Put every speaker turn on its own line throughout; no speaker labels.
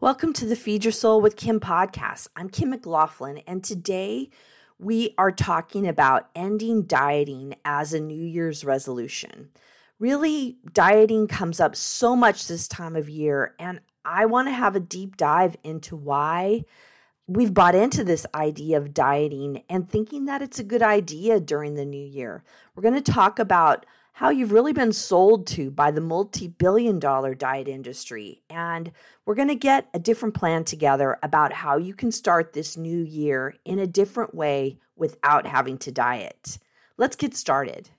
Welcome to the Feed Your Soul with Kim podcast. I'm Kim McLaughlin, and today we are talking about ending dieting as a New Year's resolution. Really, dieting comes up so much this time of year, and I want to have a deep dive into why we've bought into this idea of dieting and thinking that it's a good idea during the new year. We're going to talk about how you've really been sold to by the multi billion dollar diet industry. And we're going to get a different plan together about how you can start this new year in a different way without having to diet. Let's get started.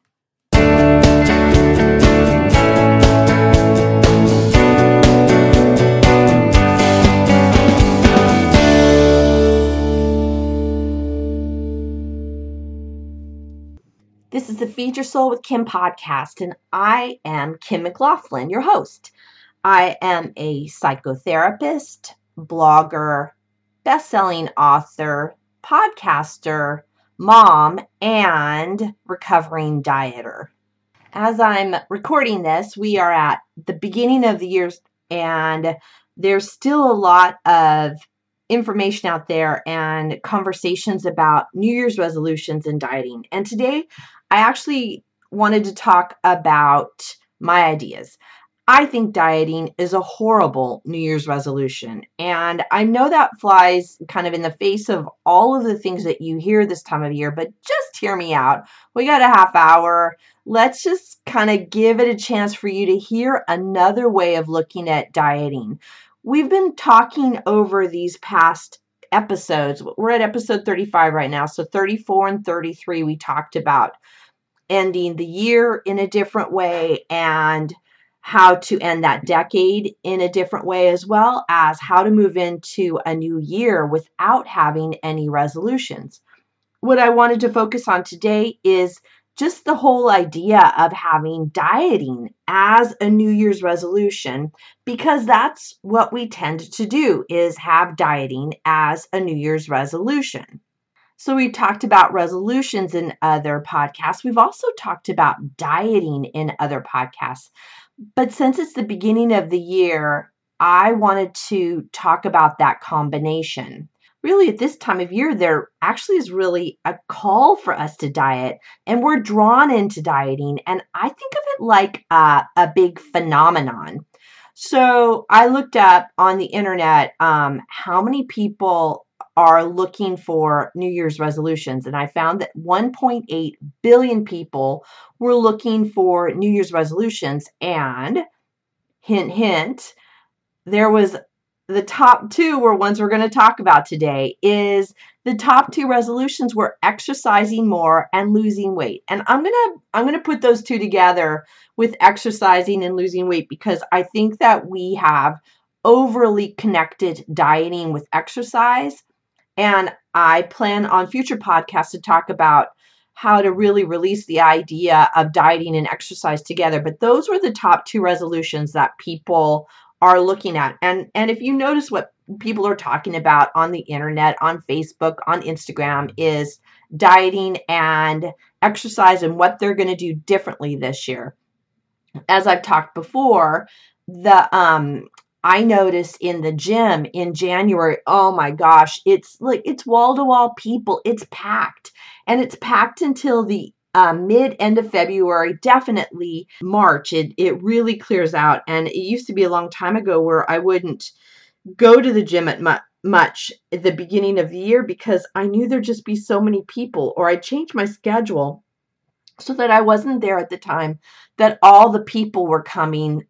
This is the Feed Your Soul with Kim podcast, and I am Kim McLaughlin, your host. I am a psychotherapist, blogger, best-selling author, podcaster, mom, and recovering dieter. As I'm recording this, we are at the beginning of the year, and there's still a lot of information out there and conversations about New Year's resolutions and dieting. And today I actually wanted to talk about my ideas. I think dieting is a horrible New Year's resolution. And I know that flies kind of in the face of all of the things that you hear this time of year, but just hear me out. We got a half hour. Let's just kind of give it a chance for you to hear another way of looking at dieting. We've been talking over these past episodes. We're at episode 35 right now. So 34 and 33, we talked about ending the year in a different way and how to end that decade in a different way, as well as how to move into a new year without having any resolutions. What I wanted to focus on today is just the whole idea of having dieting as a new year's resolution because that's what we tend to do is have dieting as a new year's resolution so we've talked about resolutions in other podcasts. We've also talked about dieting in other podcasts. But since it's the beginning of the year i wanted to talk about that combination. Really at this time of year there actually is really a call for us to diet and we're drawn into dieting and i think of it like a, a big phenomenon. So i looked up on the internet um, how many people are looking for new year's resolutions. And i found that 1.8 billion people were looking for new year's resolutions. And hint hint there was the top two were ones we're going to talk about today is the top two resolutions were exercising more and losing weight. And i'm going to i'm going to put those two together with exercising and losing weight because i think that we have overly connected dieting with exercise and i plan on future podcasts to talk about how to really release the idea of dieting and exercise together but those were the top two resolutions that people are looking at. And and if you notice what people are talking about on the internet, on Facebook, on Instagram is dieting and exercise and what they're going to do differently this year. As I've talked before, the um I noticed in the gym in January, oh my gosh, it's like it's wall to wall people. It's packed. And it's packed until the uh, mid end of February, definitely March, it, it really clears out. And it used to be a long time ago where I wouldn't go to the gym at mu- much at the beginning of the year because I knew there'd just be so many people, or I'd change my schedule so that I wasn't there at the time that all the people were coming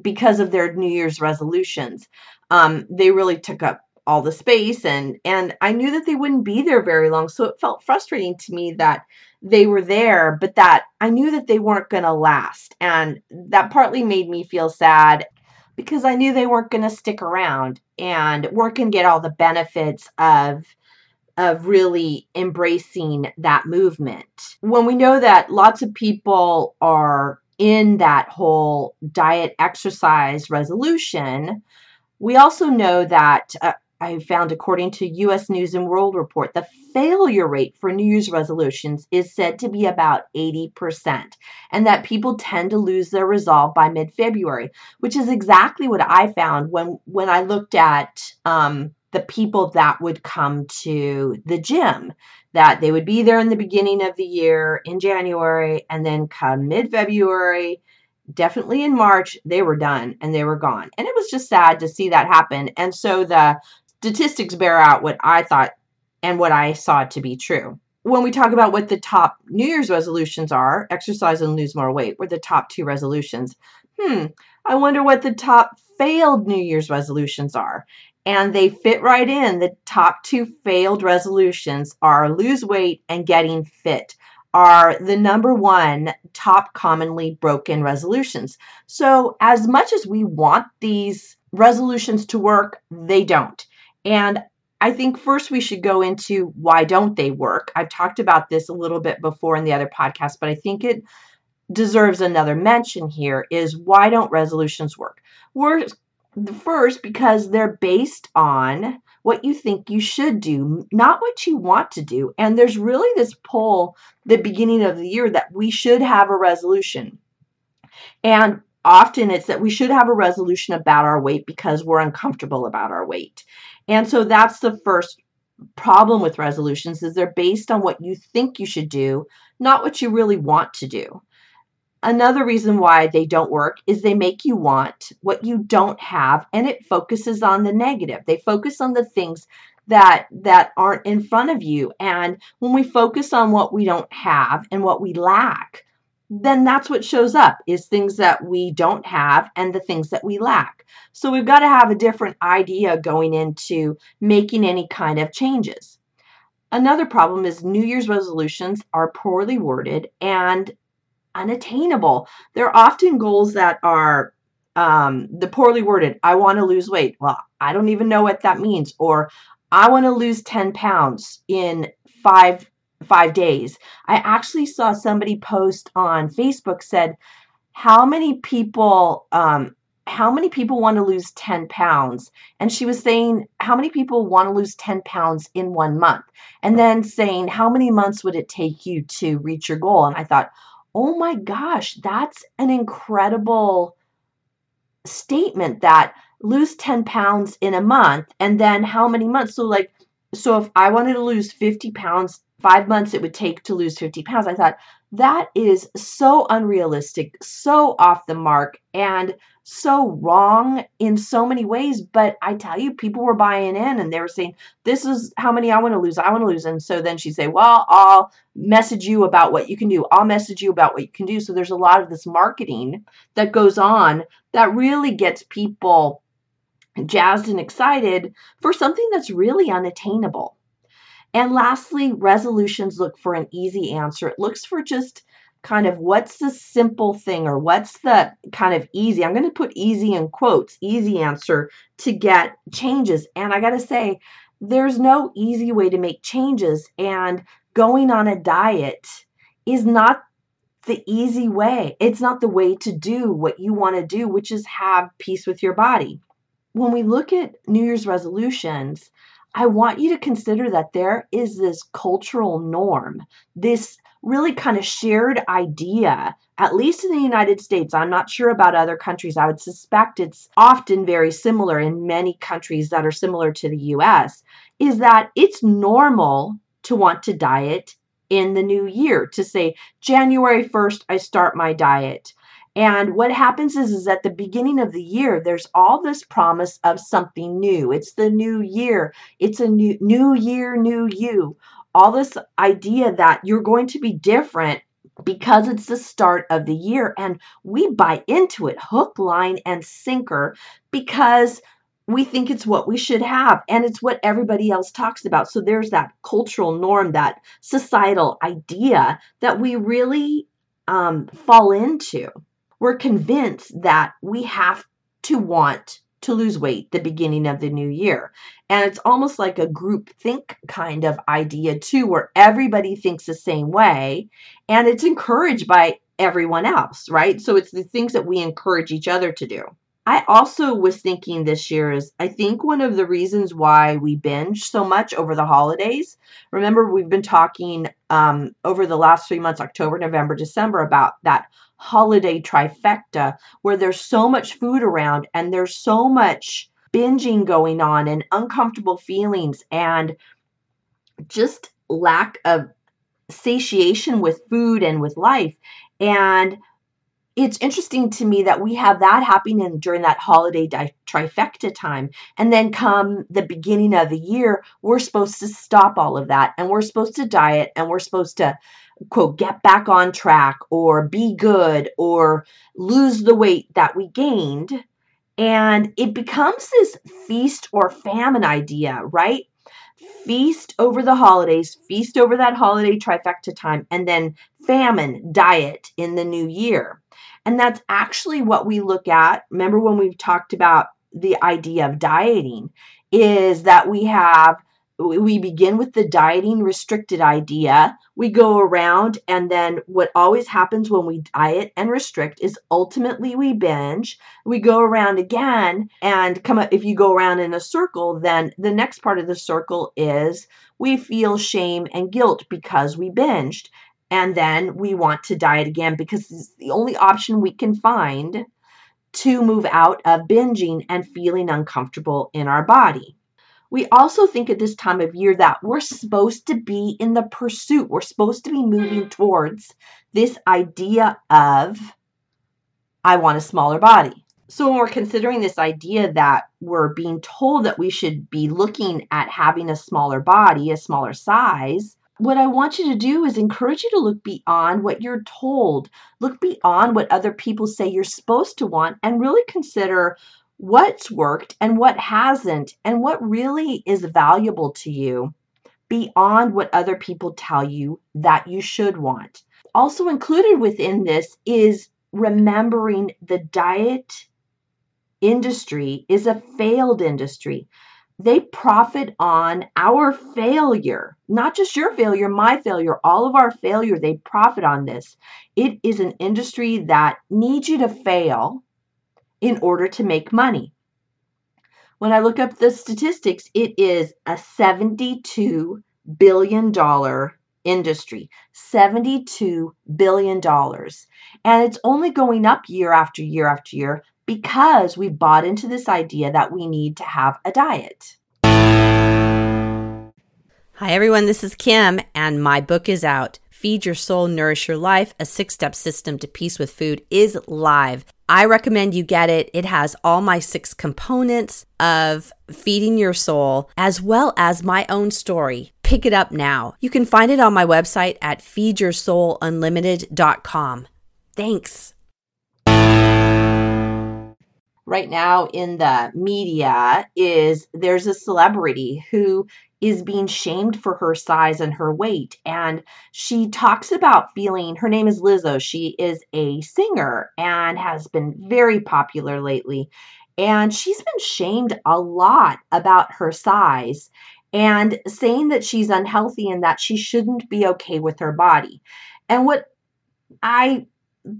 because of their New Year's resolutions. Um, they really took up all the space and and I knew that they wouldn't be there very long so it felt frustrating to me that they were there, but that I knew that they weren't going to last. And that partly made me feel sad because I knew they weren't going to stick around and weren't going to get all the benefits of of really embracing that movement. When we know that lots of people are in that whole diet exercise resolution, we also know that uh, I found according to US News and World Report, the failure rate for New Year's resolutions is said to be about 80%, and that people tend to lose their resolve by mid February, which is exactly what I found when, when I looked at um, the people that would come to the gym that they would be there in the beginning of the year in January and then come mid February, definitely in March, they were done and they were gone. And it was just sad to see that happen. And so the statistics bear out what I thought and what I saw to be true. When we talk about what the top New Year's resolutions are, exercise and lose more weight were the top two resolutions. Hmm, I wonder what the top failed New Year's resolutions are and they fit right in. The top two failed resolutions are lose weight and getting fit are the number one top commonly broken resolutions. So, as much as we want these resolutions to work, they don't. And I think first we should go into why don't they work. I've talked about this a little bit before in the other podcast, but I think it deserves another mention here is why don't resolutions work? We're first because they're based on what you think you should do, not what you want to do. And there's really this pull the beginning of the year that we should have a resolution. And often it's that we should have a resolution about our weight because we're uncomfortable about our weight. And so that's the first problem with resolutions is they're based on what you think you should do, not what you really want to do. Another reason why they don't work is they make you want what you don't have and it focuses on the negative. They focus on the things that that aren't in front of you and when we focus on what we don't have and what we lack, then that's what shows up is things that we don't have and the things that we lack. So we've got to have a different idea going into making any kind of changes. Another problem is New Year's resolutions are poorly worded and unattainable. They're often goals that are um, the poorly worded. I want to lose weight. Well, I don't even know what that means. Or I want to lose 10 pounds in five five days. I actually saw somebody post on Facebook said, "How many people?" Um, how many people want to lose 10 pounds? And she was saying, How many people want to lose 10 pounds in one month? And then saying, How many months would it take you to reach your goal? And I thought, oh my gosh, that's an incredible statement that lose 10 pounds in a month and then how many months? So, like, so if I wanted to lose 50 pounds, five months it would take to lose 50 pounds. I thought that is so unrealistic, so off the mark, and so wrong in so many ways. But I tell you, people were buying in and they were saying, This is how many I want to lose. I want to lose. And so then she'd say, Well, I'll message you about what you can do. I'll message you about what you can do. So there's a lot of this marketing that goes on that really gets people jazzed and excited for something that's really unattainable. And lastly, resolutions look for an easy answer. It looks for just kind of what's the simple thing or what's the kind of easy, I'm going to put easy in quotes, easy answer to get changes. And I got to say, there's no easy way to make changes. And going on a diet is not the easy way. It's not the way to do what you want to do, which is have peace with your body. When we look at New Year's resolutions, I want you to consider that there is this cultural norm, this really kind of shared idea, at least in the United States. I'm not sure about other countries. I would suspect it's often very similar in many countries that are similar to the US, is that it's normal to want to diet in the new year, to say, January 1st, I start my diet. And what happens is, is at the beginning of the year, there's all this promise of something new. It's the new year. It's a new new year, new you all this idea that you're going to be different because it's the start of the year. And we buy into it hook, line, and sinker because we think it's what we should have and it's what everybody else talks about. So there's that cultural norm, that societal idea that we really um, fall into. We're convinced that we have to want to lose weight the beginning of the new year. And it's almost like a group think kind of idea, too, where everybody thinks the same way and it's encouraged by everyone else, right? So it's the things that we encourage each other to do. I also was thinking this year is I think one of the reasons why we binge so much over the holidays. Remember, we've been talking um, over the last three months, October, November, December, about that holiday trifecta where there's so much food around and there's so much binging going on and uncomfortable feelings and just lack of satiation with food and with life. And it's interesting to me that we have that happening during that holiday di- trifecta time. And then come the beginning of the year, we're supposed to stop all of that and we're supposed to diet and we're supposed to, quote, get back on track or be good or lose the weight that we gained. And it becomes this feast or famine idea, right? Feast over the holidays, feast over that holiday trifecta time, and then famine, diet in the new year. And that's actually what we look at. Remember when we've talked about the idea of dieting, is that we have we begin with the dieting restricted idea. We go around, and then what always happens when we diet and restrict is ultimately we binge. We go around again and come up. If you go around in a circle, then the next part of the circle is we feel shame and guilt because we binged and then we want to diet again because it's the only option we can find to move out of binging and feeling uncomfortable in our body. We also think at this time of year that we're supposed to be in the pursuit, we're supposed to be moving towards this idea of, I want a smaller body. So, when we're considering this idea that we're being told that we should be looking at having a smaller body, a smaller size, what I want you to do is encourage you to look beyond what you're told. Look beyond what other people say you're supposed to want and really consider what's worked and what hasn't and what really is valuable to you beyond what other people tell you that you should want. Also included within this is remembering the diet industry is a failed industry they profit on our failure, not just your failure, my failure, all of our failure. They profit on this. It is an industry that needs you to fail in order to make money. When I look up the statistics, it is a $72 billion industry. $72 billion. And it's only going up year after year after year because we bought into this idea that we need to have a diet.
Hi, everyone. This is Kim, and my book is out. Feed Your Soul, Nourish Your Life, a six step system to peace with food is live. I recommend you get it. It has all my six components of feeding your soul, as well as my own story. Pick it up now. You can find it on my website at feedyoursoulunlimited.com. Thanks
right now in the media is there's a celebrity who is being shamed for her size and her weight. And she talks about feeling, her name is Lizzo. She is a singer and has been very popular lately. And she's been shamed a lot about her size and saying that she's unhealthy and that she shouldn't be okay with her body. And what I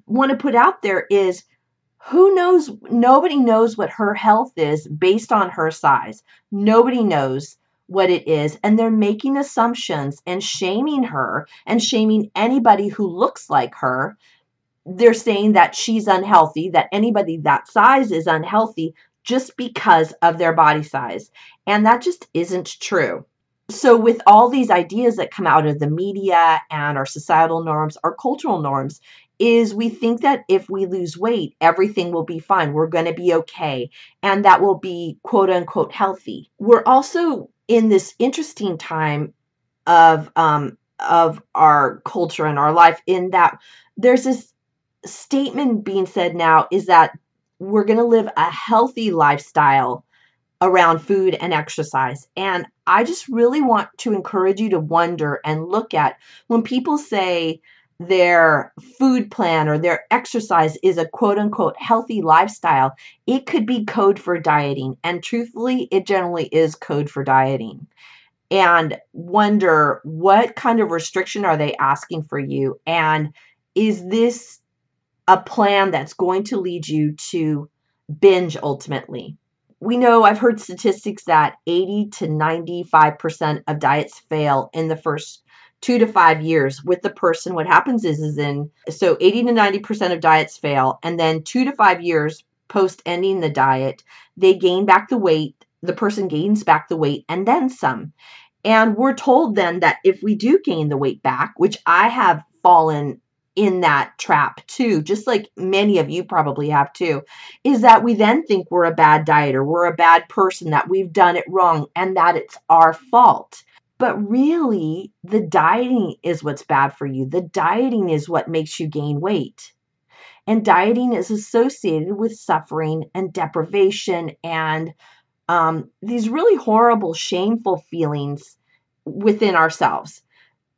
want to put out there is who knows nobody knows what her health is based on her size nobody knows what it is and they're making assumptions and shaming her and shaming anybody who looks like her they're saying that she's unhealthy that anybody that size is unhealthy just because of their body size and that just isn't true so with all these ideas that come out of the media and our societal norms our cultural norms is we think that if we lose weight, everything will be fine. We're going to be okay. And that will be quote unquote healthy. We're also in this interesting time of, um, of our culture and our life in that there's this statement being said now is that we're going to live a healthy lifestyle around food and exercise. And I just really want to encourage you to wonder and look at when people say, their food plan or their exercise is a quote unquote healthy lifestyle, it could be code for dieting. And truthfully, it generally is code for dieting. And wonder what kind of restriction are they asking for you? And is this a plan that's going to lead you to binge ultimately. We know I've heard statistics that 80 to 95% of diets fail in the first two to five years with the person. What happens is, is in so 80 to 90% of diets fail, and then two to five years post ending the diet, they gain back the weight. The person gains back the weight and then some. And we're told then that if we do gain the weight back, which I have fallen in that trap too, just like many of you probably have too, is that we then think we're a bad dieter, we're a bad person, that we've done it wrong, and that it's our fault. But really, the dieting is what's bad for you. The dieting is what makes you gain weight. And dieting is associated with suffering and deprivation and um, these really horrible, shameful feelings within ourselves.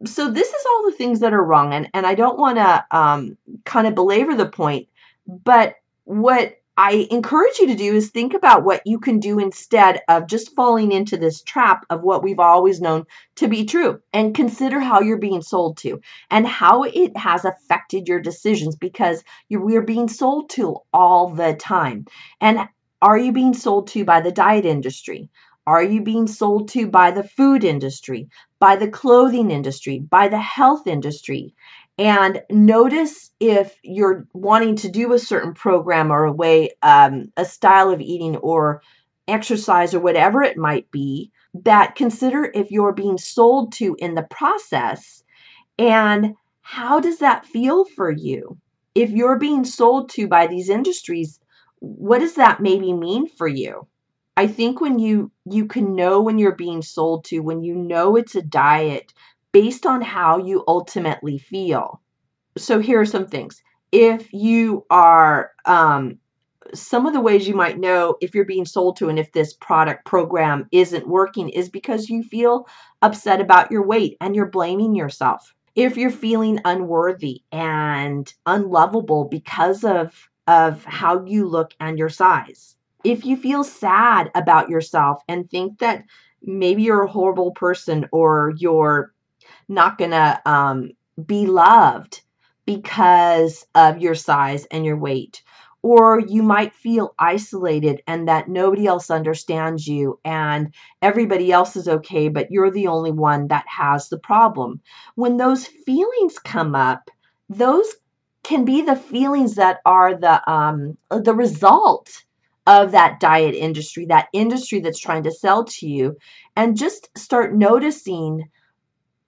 So, this is all the things that are wrong. And, and I don't want to um, kind of belabor the point, but what I encourage you to do is think about what you can do instead of just falling into this trap of what we've always known to be true and consider how you're being sold to and how it has affected your decisions because we're being sold to all the time. And are you being sold to by the diet industry? Are you being sold to by the food industry, by the clothing industry, by the health industry? And notice if you're wanting to do a certain program or a way um, a style of eating or exercise or whatever it might be that consider if you're being sold to in the process and how does that feel for you? If you're being sold to by these industries what does that maybe mean for you? I think when you you can know when you're being sold to when you know it's a diet based on how you ultimately feel. So here are some things. If you are, um, some of the ways you might know if you're being sold to and if this product program isn't working is because you feel upset about your weight and you're blaming yourself. If you're feeling unworthy and unlovable because of, of how you look and your size. If you feel sad about yourself and think that maybe you're a horrible person or you're not going to um, be loved because of your size and your weight. Or you might feel isolated and that nobody else understands you and everybody else is okay, but you're the only one that has the problem. When those feelings come up, those can be the feelings that are the um, the result of that diet industry, that industry that's trying to sell to you, and just start noticing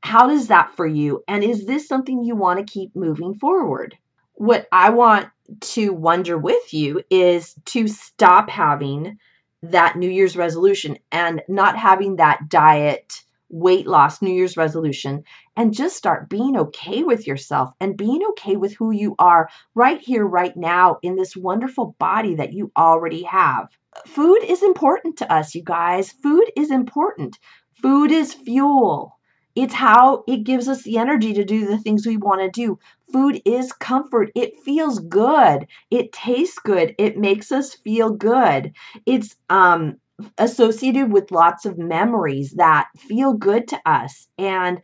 how does that for you? And is this something you want to keep moving forward? What I want to wonder with you is to stop having that New Year's resolution and not having that diet weight loss New Year's resolution and just start being okay with yourself and being okay with who you are right here, right now, in this wonderful body that you already have. Food is important to us, you guys. Food is important. Food is fuel. It's how it gives us the energy to do the things we want to do. Food is comfort. It feels good. It tastes good. It makes us feel good. It's um, associated with lots of memories that feel good to us. And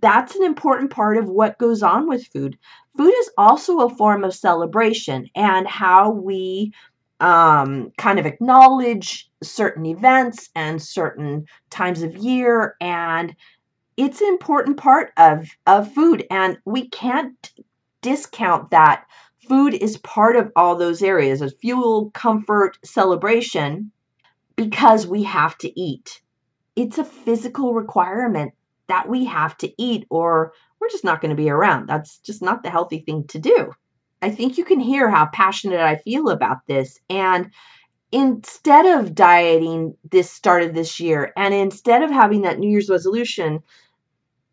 that's an important part of what goes on with food. Food is also a form of celebration and how we um, kind of acknowledge certain events and certain times of year and it's an important part of of food and we can't discount that food is part of all those areas of fuel comfort celebration because we have to eat. It's a physical requirement that we have to eat or we're just not going to be around. That's just not the healthy thing to do. I think you can hear how passionate i feel about this and instead of dieting this started this year and instead of having that new year's resolution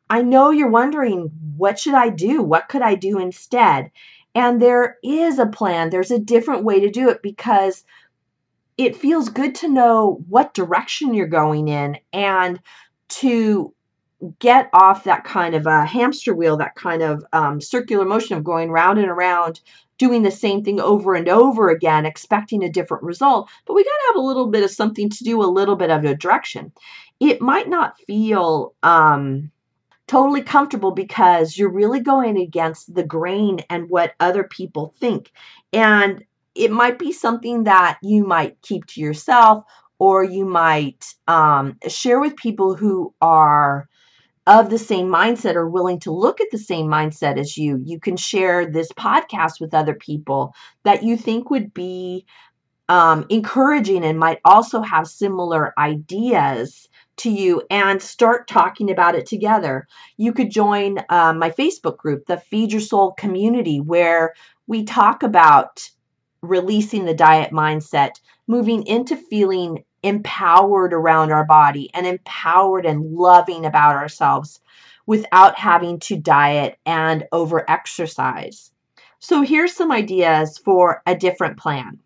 I know you're wondering, what should I do? What could I do instead? And there is a plan. There's a different way to do it because it feels good to know what direction you're going in and to get off that kind of a hamster wheel, that kind of um, circular motion of going round and around, doing the same thing over and over again, expecting a different result. But we got to have a little bit of something to do, a little bit of a direction. It might not feel um, totally comfortable because you're really going against the grain and what other people think. And it might be something that you might keep to yourself or you might um, share with people who are of the same mindset or willing to look at the same mindset as you. You can share this podcast with other people that you think would be um, encouraging and might also have similar ideas to you and start talking about it together. You could join uh, my Facebook group, the Feed Your Soul community, where we talk about releasing the diet mindset, moving into feeling empowered around our body and empowered and loving about ourselves without having to diet and over exercise. So, here's some ideas for a different plan.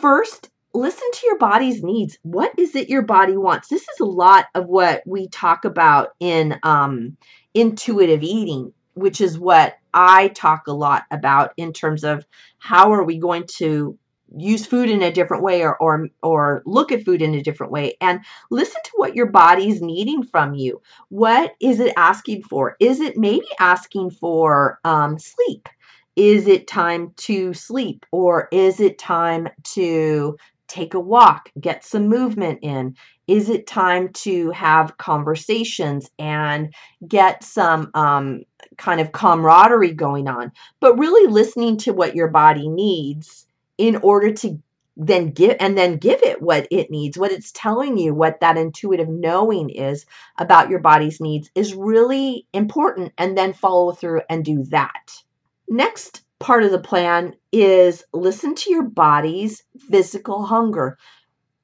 First, listen to your body's needs. What is it your body wants? This is a lot of what we talk about in um, intuitive eating, which is what I talk a lot about in terms of how are we going to use food in a different way or, or or look at food in a different way and listen to what your body's needing from you. What is it asking for? Is it maybe asking for um, sleep? Is it time to sleep or is it time to take a walk get some movement in? Is it time to have conversations and get some um, kind of camaraderie going on? But really listening to what your body needs in order to then give and then give it what it needs. What it's telling you what that intuitive knowing is about your body's needs is really important and then follow through and do that. Next part of the plan is listen to your body's physical hunger.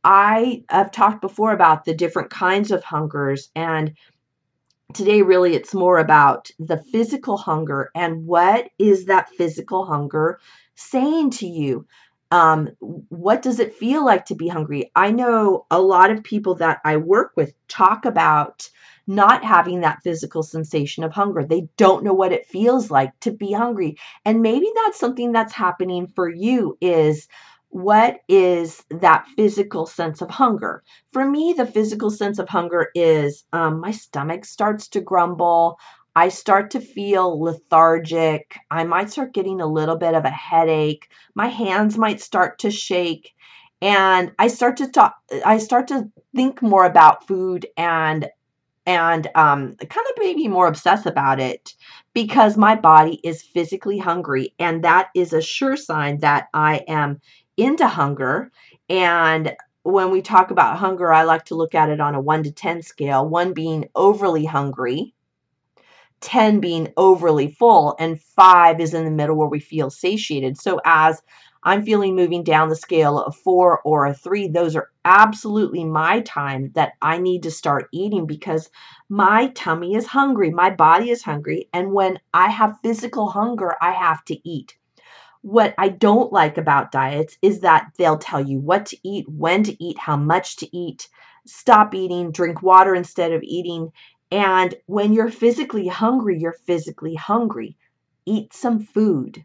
I have talked before about the different kinds of hungers and today really it's more about the physical hunger and what is that physical hunger saying to you um, what does it feel like to be hungry? I know a lot of people that I work with talk about not having that physical sensation of hunger. They don't know what it feels like to be hungry. And maybe that's something that's happening for you is what is that physical sense of hunger? For me, the physical sense of hunger is um, my stomach starts to grumble. I start to feel lethargic. I might start getting a little bit of a headache. My hands might start to shake. And I start to talk I start to think more about food and and um, kind of maybe more obsess about it because my body is physically hungry. And that is a sure sign that I am into hunger. And when we talk about hunger, I like to look at it on a one to 10 scale, one being overly hungry 10 being overly full, and five is in the middle where we feel satiated. So, as I'm feeling moving down the scale of four or a three, those are absolutely my time that I need to start eating because my tummy is hungry, my body is hungry, and when I have physical hunger, I have to eat. What I don't like about diets is that they'll tell you what to eat, when to eat, how much to eat, stop eating, drink water instead of eating, and when you're physically hungry, you're physically hungry. Eat some food.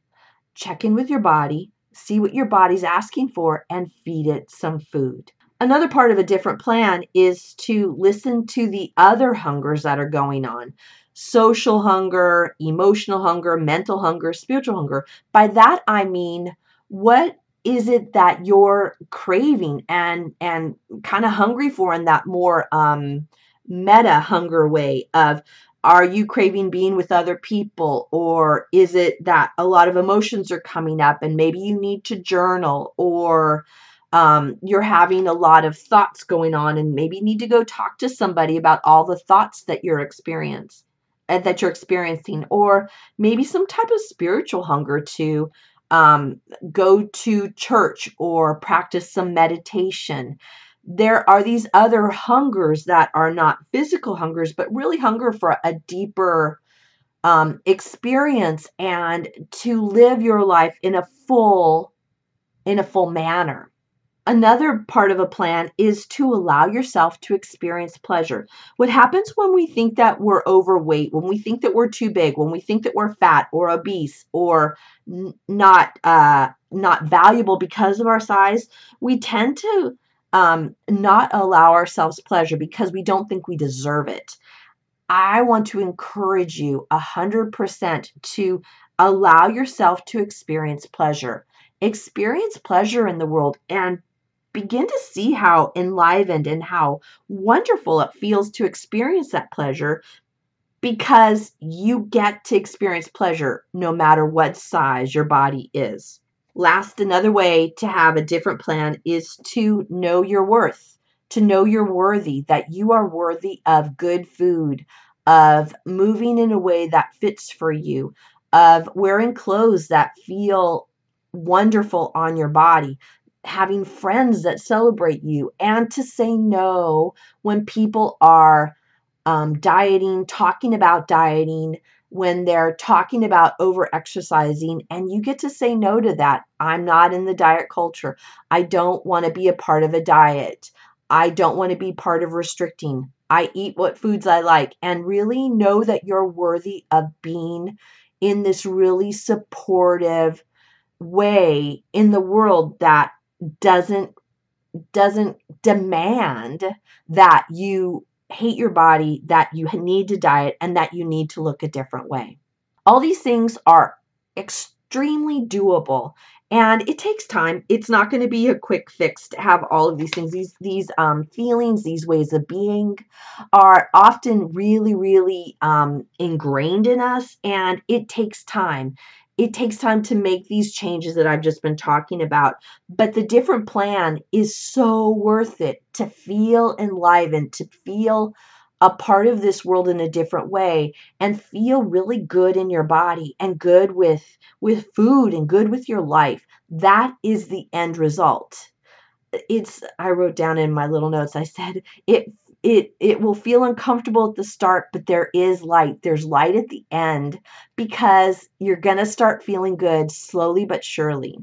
Check in with your body, see what your body's asking for, and feed it some food. Another part of a different plan is to listen to the other hungers that are going on social hunger, emotional hunger, mental hunger, spiritual hunger. By that, I mean, what is it that you're craving and and kind of hungry for in that more um meta hunger way of are you craving being with other people? Or is it that a lot of emotions are coming up and maybe you need to journal? Or um, you're having a lot of thoughts going on and maybe need to go talk to somebody about all the thoughts that you're experiencing uh, that you're experiencing. Or maybe some type of spiritual hunger to um, go to church or practice some meditation there are these other hungers that are not physical hungers, but really hunger for a deeper um, experience and to live your life in a full in a full manner. Another part of a plan is to allow yourself to experience pleasure. What happens when we think that we're overweight, when we think that we're too big, when we think that we're fat or obese or n- not uh, not valuable because of our size, we tend to um, not allow ourselves pleasure because we don't think we deserve it. I want to encourage you 100% to allow yourself to experience pleasure. experience pleasure in the world and begin to see how enlivened and how wonderful it feels to experience that pleasure because you get to experience pleasure no matter what size your body is. Last, another way to have a different plan is to know your worth, to know you're worthy, that you are worthy of good food, of moving in a way that fits for you, of wearing clothes that feel wonderful on your body, having friends that celebrate you, and to say no when people are um, dieting, talking about dieting, when they're talking about over exercising, and you get to say no to that. I'm not in the diet culture. I don't want to be a part of a diet. I don't want to be part of restricting. I eat what foods I like, and really know that you're worthy of being in this really supportive way in the world that doesn't doesn't demand that you hate your body, that you need to diet, and that you need to look a different way. All these things are extremely doable and it takes time. It's not going to be a quick fix to have all of these things. These these um, feelings these ways of being are often really really um, ingrained in us and it takes time it takes time to make these changes that I've just been talking about. But the different plan is so worth it to feel enlivened, to feel a part of this world in a different way and feel really good in your body and good with with food and good with your life that is the end result it's i wrote down in my little notes i said it it it will feel uncomfortable at the start but there is light. There's light at the end because you're going to start feeling good slowly but surely.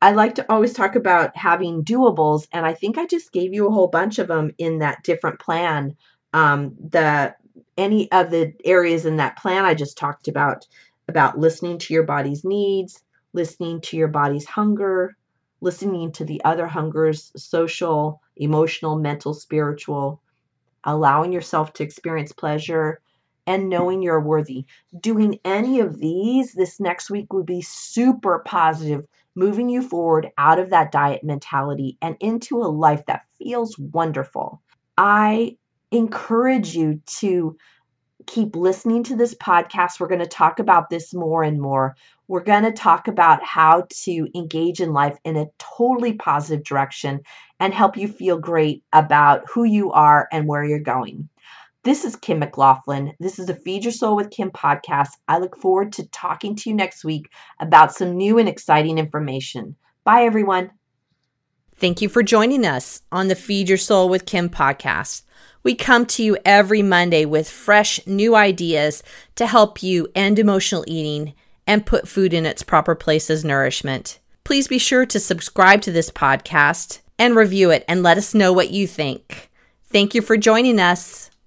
I like to always talk about having doables and i think i just gave you a whole bunch of them in that different plan um, the any of the areas in that plan i just talked about about listening to your body's needs listening to your body's hunger listening to the other hungers social, emotional, mental, spiritual, allowing yourself to experience pleasure, and knowing you're worthy. Doing any of these this next week would be super positive, moving you forward out of that diet mentality and into a life that feels wonderful. I encourage you to keep listening to this podcast. We're going to talk about this more and more. We're going to talk about how to engage in life in a totally positive direction and help you feel great about who you are and where you're going. This is Kim McLaughlin. This is the Feed Your Soul with Kim podcast. I look forward to talking to you next week about some new and exciting information. Bye, everyone.
Thank you for joining us on the Feed Your Soul with Kim podcast. We come to you every Monday with fresh new ideas to help you end emotional eating and put food in its proper place as nourishment. Please be sure to subscribe to this podcast and review it and let us know what you think. Thank you for joining us.